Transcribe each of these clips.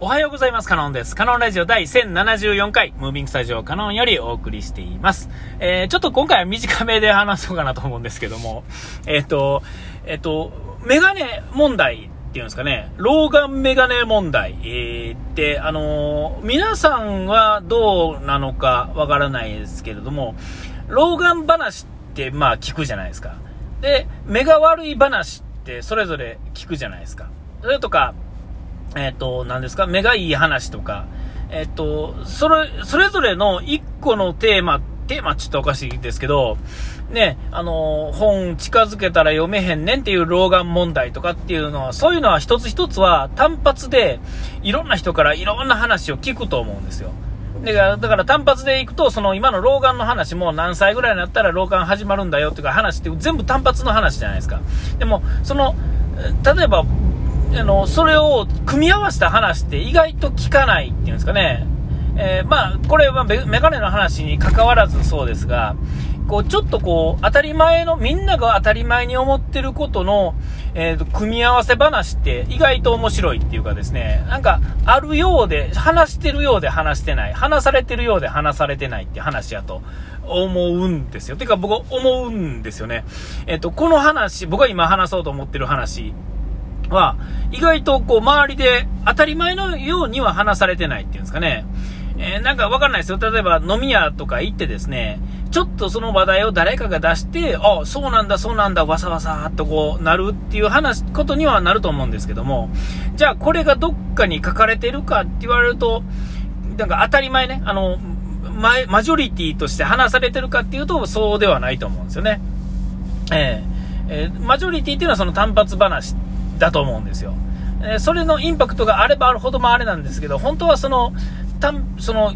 おはようございます。カノンです。カノンラジオ第1074回、ムービングスタジオカノンよりお送りしています。えー、ちょっと今回は短めで話そうかなと思うんですけども、えっ、と、えっ、と、メガネ問題っていうんですかね、老眼メガネ問題、えー、って、あの皆さんはどうなのかわからないですけれども、老眼話ってまあ聞くじゃないですか。で、目が悪い話ってそれぞれ聞くじゃないですか。それとか、えっ、と、何ですか、目がいい話とか、えっ、と、それ、それぞれの一個のテーマ、テーマって言ったらおかしいですけど、ね、あの、本近づけたら読めへんねんっていう老眼問題とかっていうのは、そういうのは一つ一つは単発で、いろんな人からいろんな話を聞くと思うんですよ。だから、だから単発でいくと、その今の老眼の話も何歳ぐらいになったら老眼始まるんだよっていうか話って全部単発の話じゃないですか。でも、その、例えば、あの、それを組み合わせた話って意外と聞かないっていうんですかね。えーまあ、これはメガネの話に関わらずそうですが、こう、ちょっとこう、当たり前の、みんなが当たり前に思ってることの、えーと、組み合わせ話って意外と面白いっていうかですね、なんか、あるようで、話してるようで話してない、話されてるようで話されてないって話やと思うんですよ。てか僕思うんですよね。えっ、と、この話、僕が今話そうと思ってる話、は、意外とこう周りで当たり前のようには話されてないっていうんですかね。えーなんかわかんないですよ。例えば飲み屋とか行ってですね、ちょっとその話題を誰かが出して、あ、そうなんだ、そうなんだ、わさわさっとこうなるっていう話、ことにはなると思うんですけども、じゃあこれがどっかに書かれてるかって言われると、なんか当たり前ね、あの、ママジョリティとして話されてるかっていうと、そうではないと思うんですよね。えーえーマジョリティっていうのはその単発話だと思うんですよ。えそれのインパクトがあればあるほどもあれなんですけど、本当はその、単その、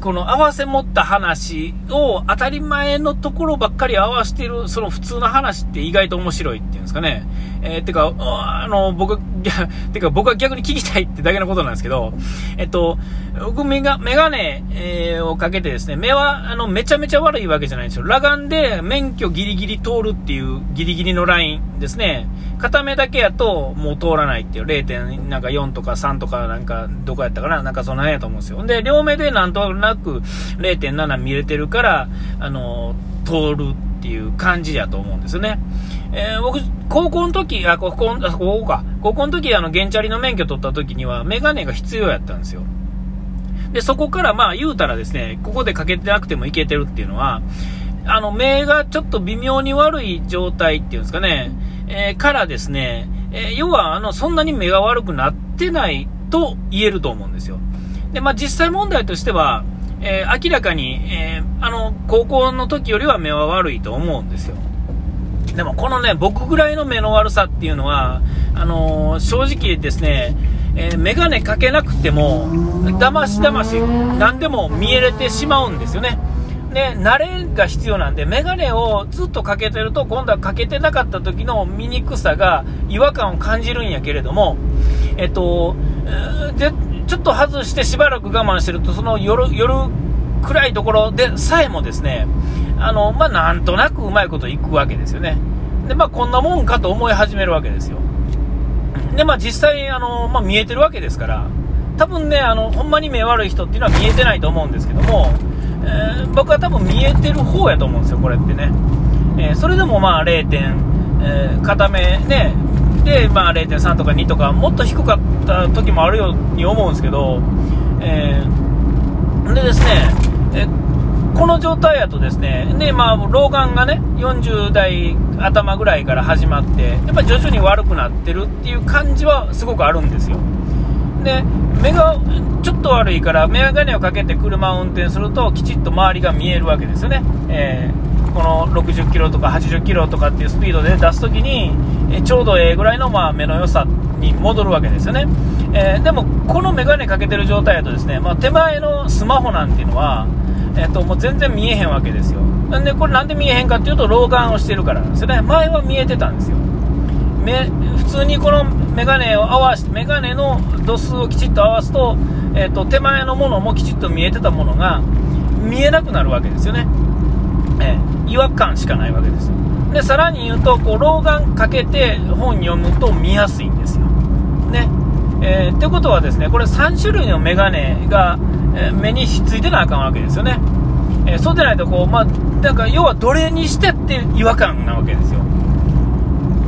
この合わせ持った話を当たり前のところばっかり合わせてる、その普通の話って意外と面白いっていうんですかね。えーてか、あの、僕、てか僕は逆に聞きたいってだけのことなんですけど、えっと、僕メガ、メガネ、えーをかけてですね、目は、あの、めちゃめちゃ悪いわけじゃないんですよ。裸眼で免許ギリギリ通るっていうギリギリのラインですね。片目だけやともう通らないっていう0.4とか3とかなんかどこやったかななんかその辺やと思うんですよ。で、両目でなんとなく0.7見れてるから、あの、通るっていう感じやと思うんですね。えー僕、高校の時、あ、高校、あ高校か。高校の時、あの、原チャリの免許取った時には、メガネが必要やったんですよ。で、そこからまあ言うたらですね、ここでかけてなくてもいけてるっていうのは、あの、目がちょっと微妙に悪い状態っていうんですかね、えーからですね、えー要は、あの、そんなに目が悪くなってないと言えると思うんですよ。で、まあ実際問題としては、えー明らかに、えーあの、高校の時よりは目は悪いと思うんですよ。でもこのね、僕ぐらいの目の悪さっていうのは、あのー正直ですね、えー、メガネかけなくても、だましだまし何でも見えれてしまうんですよね。で、慣れが必要なんで、メガネをずっとかけてると、今度はかけてなかった時の醜さが違和感を感じるんやけれども、えっと、えーで、ちょっと外してしばらく我慢してると、その夜、夜暗いところでさえもですね、あの、まあ、なんとなくうまいこといくわけですよね。で、まあ、こんなもんかと思い始めるわけですよ。で、まあ、実際、あの、まあ、見えてるわけですから、多分ね、あの、ほんまに目悪い人っていうのは見えてないと思うんですけども、えー僕は多分見えてる方やと思うんですよ、これってね。えーそれでもまあ、0. 点、えー片目ね、で、まあ、0.3とか2とか、もっと低かった時もあるように思うんですけど、えーでですね、えこの状態やとですね、で、まあ、老眼がね、40代頭ぐらいから始まって、やっぱ徐々に悪くなってるっていう感じはすごくあるんですよ。で、目がちょっと悪いから、眼鏡をかけて車を運転すると、きちっと周りが見えるわけですよね。えーこの60キロとか80キロとかっていうスピードで出すときに、えちょうどええぐらいの、まあ、目の良さに戻るわけですよね。えーでも、この眼鏡かけてる状態だとですね、まあ、手前のスマホなんていうのは、えっと、もう全然見えへんわけですよ。なんで、これなんで見えへんかっていうと、老眼をしてるからなんですよね。前は見えてたんですよ。目普通にこのメガネを合わせてメガネの度数をきちっと合わすと,、えー、と手前のものもきちっと見えてたものが見えなくなるわけですよね、えー違和感しかないわけですよでさらに言うとこう老眼かけて本読むと見やすいんですよね、えー、ってことはですね、これ3種類の眼鏡が、え目にひっついてなあかんわけですよね。えそうでないとこう、まあ、なんか要はどれにしてって違和感なわけですよ。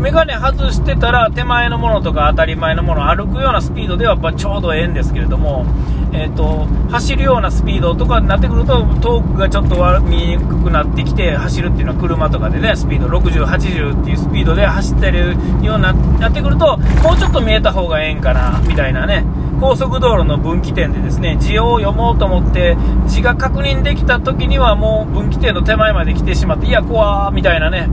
メガネ外してたら手前のものとか当たり前のもの歩くようなスピードではやっぱちょうどええんですけれども、えーと、走るようなスピードとかになってくると遠くがちょっと見にくくなってきて走るっていうのは車とかでねスピード60、80っていうスピードで走ってるようになってくるともうちょっと見えた方がええんかなみたいなね高速道路の分岐点でですね字を読もうと思って字が確認できた時にはもう分岐点の手前まで来てしまっていや怖ーみたいなね、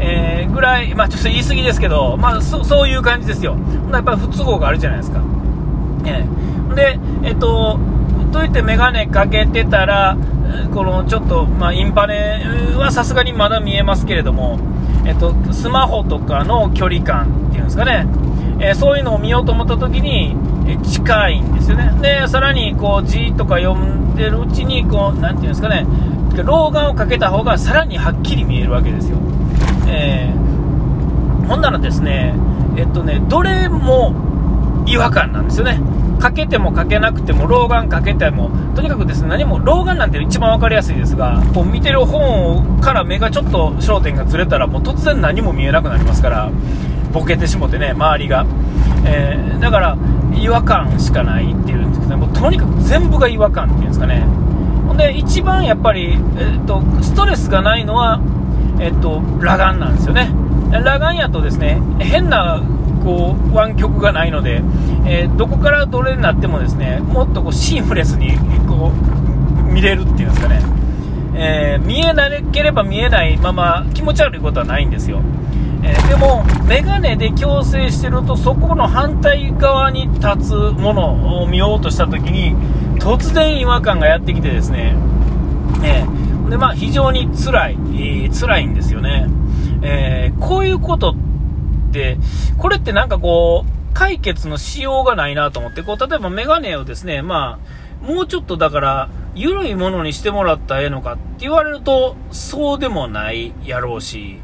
えー、ぐらい、まあ、ちょっと言い過ぎですけど、まあ、そそういう感じですよ。やっぱり不都合があるじゃないですか、えー、でえっ、ー、とといって眼鏡かけてたらこのちょっと、まあ、インパネはさすがにまだ見えますけれども、えっと、スマホとかの距離感っていうんですかね、えー、そういうのを見ようと思った時に、え近いんですよね。で、さらに、こう、字とか読んでるうちに、こう、なんていうんですかね、老眼をかけた方がさらにはっきり見えるわけですよ。えー、ほんならですね、えっとね、どれも違和感なんですよね。かけてもかけなくても、老眼かけても、とにかくですね、何も、老眼なんて一番分かりやすいですが、こう見てる本から目がちょっと焦点がずれたら、もう突然何も見えなくなりますから、ボケてしもてね、周りが。えー、だから、違和感しかないっていうんですけど、ね、もうとにかく全部が違和感っていうんですかね。ほんで、一番やっぱり、えー、っと、ストレスがないのは、え、っと、裸眼なんですよね。裸眼やとですね、変な、こう、湾曲がないので、えー、どこからどれになってもですね、もっとこうシームレスに、こう、見れるっていうんですかね。え見えなければ見えないまま気持ち悪いことはないんですよ。えー、でも、メガネで矯正してると、そこの反対側に立つものを見ようとしたときに、突然違和感がやってきてですね、えー、で、まあ、非常に辛い、えー、辛いんですよね。えー、こういうことって、これってなんかこう、解決のしようがないなと思って、こう、例えばメガネをですね、まあ、もうちょっとだから、緩いものにしてもらったらええのかって言われると、そうでもないやろうし、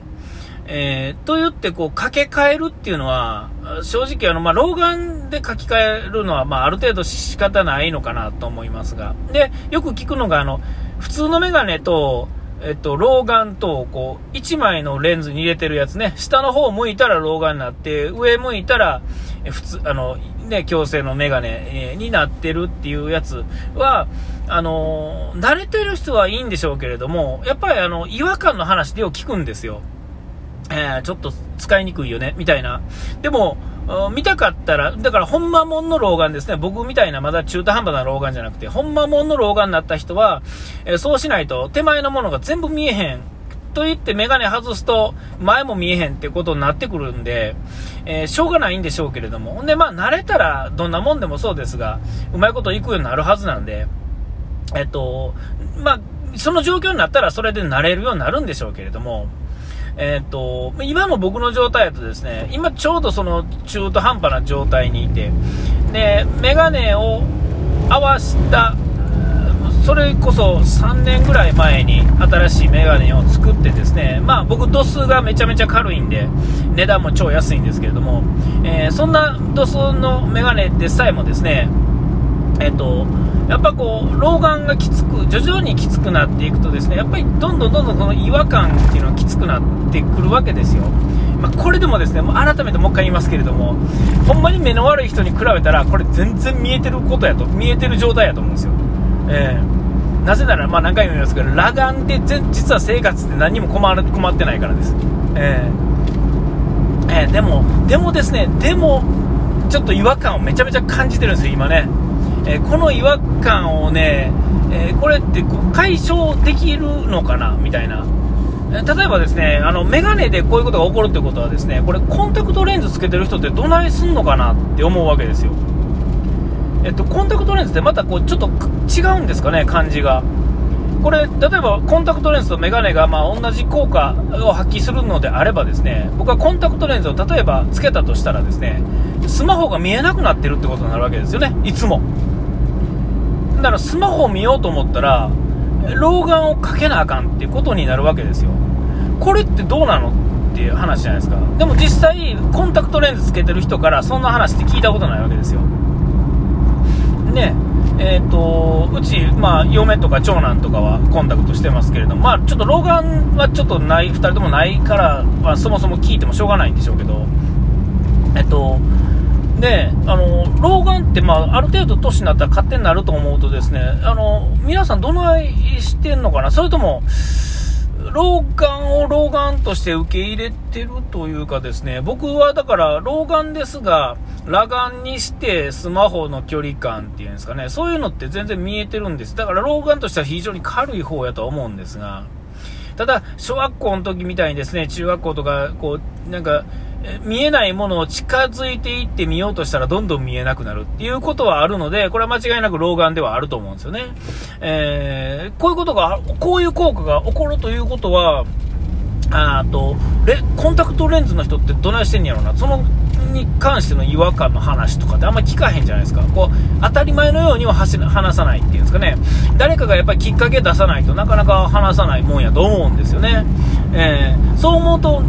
えー、と言って、こう、書き換えるっていうのは、正直、あの、まあ、老眼で書き換えるのは、まあ、ある程度仕方ないのかなと思いますが。で、よく聞くのが、あの、普通のメガネと、えっと、老眼と、こう、1枚のレンズに入れてるやつね、下の方向いたら老眼になって、上向いたら、普通、あの、ね、矯正のメガネになってるっていうやつは、あの、慣れてる人はいいんでしょうけれども、やっぱりあの、違和感の話でよく聞くんですよ。えー、ちょっと使いにくいよね、みたいな。でも、見たかったら、だから、ほんまもんの老眼ですね。僕みたいな、まだ中途半端な老眼じゃなくて、ほんまもんの老眼になった人は、え、そうしないと、手前のものが全部見えへん。と言ってメガネ外すと、前も見えへんってことになってくるんで、えー、しょうがないんでしょうけれども。ほんで、まあ、慣れたら、どんなもんでもそうですが、うまいこといくようになるはずなんで、えっと、まあ、その状況になったら、それで慣れるようになるんでしょうけれども、えっ、ー、と、今の僕の状態だとですね、今ちょうどその中途半端な状態にいて、で、メガネを合わした、それこそ3年ぐらい前に新しいメガネを作ってですね、まあ僕度数がめちゃめちゃ軽いんで、値段も超安いんですけれども、えー、そんな度数のメガネでさえもですね、えっ、ー、と、やっぱこう、老眼がきつく、徐々にきつくなっていくとですね、やっぱりどんどんどんどんこの違和感っていうのはきつくなってくるわけですよ。まあ、これでもですね、もう改めてもう一回言いますけれども、ほんまに目の悪い人に比べたら、これ全然見えてることやと、見えてる状態やと思うんですよ。えー、なぜなら、まあ何回も言いますけど、裸眼で実は生活って何も困る困ってないからです。えー、えー、でも、でもですね、でも、ちょっと違和感をめちゃめちゃ感じてるんですよ、今ね。えー、この違和感をね、えー、これってこう解消できるのかなみたいな。例えばですね、あの、メガネでこういうことが起こるってことはですね、これコンタクトレンズつけてる人ってどないすんのかなって思うわけですよ。えっと、コンタクトレンズってまたこう、ちょっと違うんですかね、感じが。これ、例えばコンタクトレンズとメガネがまあ同じ効果を発揮するのであればですね、僕はコンタクトレンズを例えばつけたとしたらですね、スマホが見えなくなってるってことになるわけですよね、いつも。だからスマホを見ようと思ったら、老眼をかけなあかんっていうことになるわけですよ。これってどうなのっていう話じゃないですか。でも実際、コンタクトレンズつけてる人からそんな話って聞いたことないわけですよ。ね、えーと、うち、まあ、嫁とか長男とかはコンタクトしてますけれども、まあ、ちょっと老眼はちょっとない、2人ともないから、まあ、そもそも聞いてもしょうがないんでしょうけど、えっと、で、あの、老眼って、まあ、ある程度年になったら勝手になると思うとですね、あの、皆さんどないしてんのかな？それとも、老眼を老眼として受け入れてるというかですね、僕はだから老眼ですが、裸眼にしてスマホの距離感っていうんですかね、そういうのって全然見えてるんです。だから老眼としては非常に軽い方やとは思うんですが、ただ、小学校の時みたいにですね、中学校とか、こう、なんか、見えないものを近づいていってみようとしたらどんどん見えなくなるっていうことはあるので、これは間違いなく老眼ではあると思うんですよね。えー、こういうことが、こういう効果が起こるということは、あとレコンタクトレンズの人ってどないしてんやろな、そのに関しての違和感の話とかってあんまり聞かへんじゃないですか。こう、当たり前のようには話さないっていうんですかね。誰かがやっぱりきっかけ出さないとなかなか話さないもんやと思うんですよね。えー、そう思うと、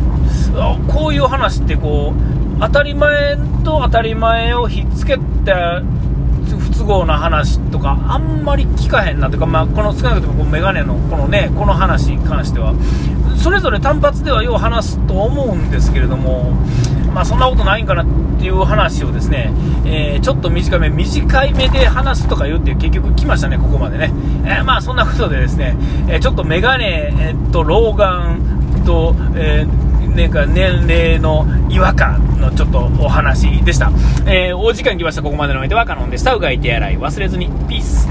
こういう話ってこう、当たり前と当たり前をひっつけて、不都合な話とかあんまり聞かへんなというか、まあ、この少なくともこのメガネのこのねこの話に関してはそれぞれ単発ではよう話すと思うんですけれどもまあ、そんなことないんかなっていう話をですね、えー、ちょっと短め、短い目で話すとか言うって結局来ましたね、ここまでね。えー、まあそんなことでですね、えー、ちょっとメガネ、えっと、老眼と、えなんか年齢の違和感のちょっとお話でした。えお時間来ました。ここまでの相手はカノンでした。うがい手洗い忘れずに。ピース。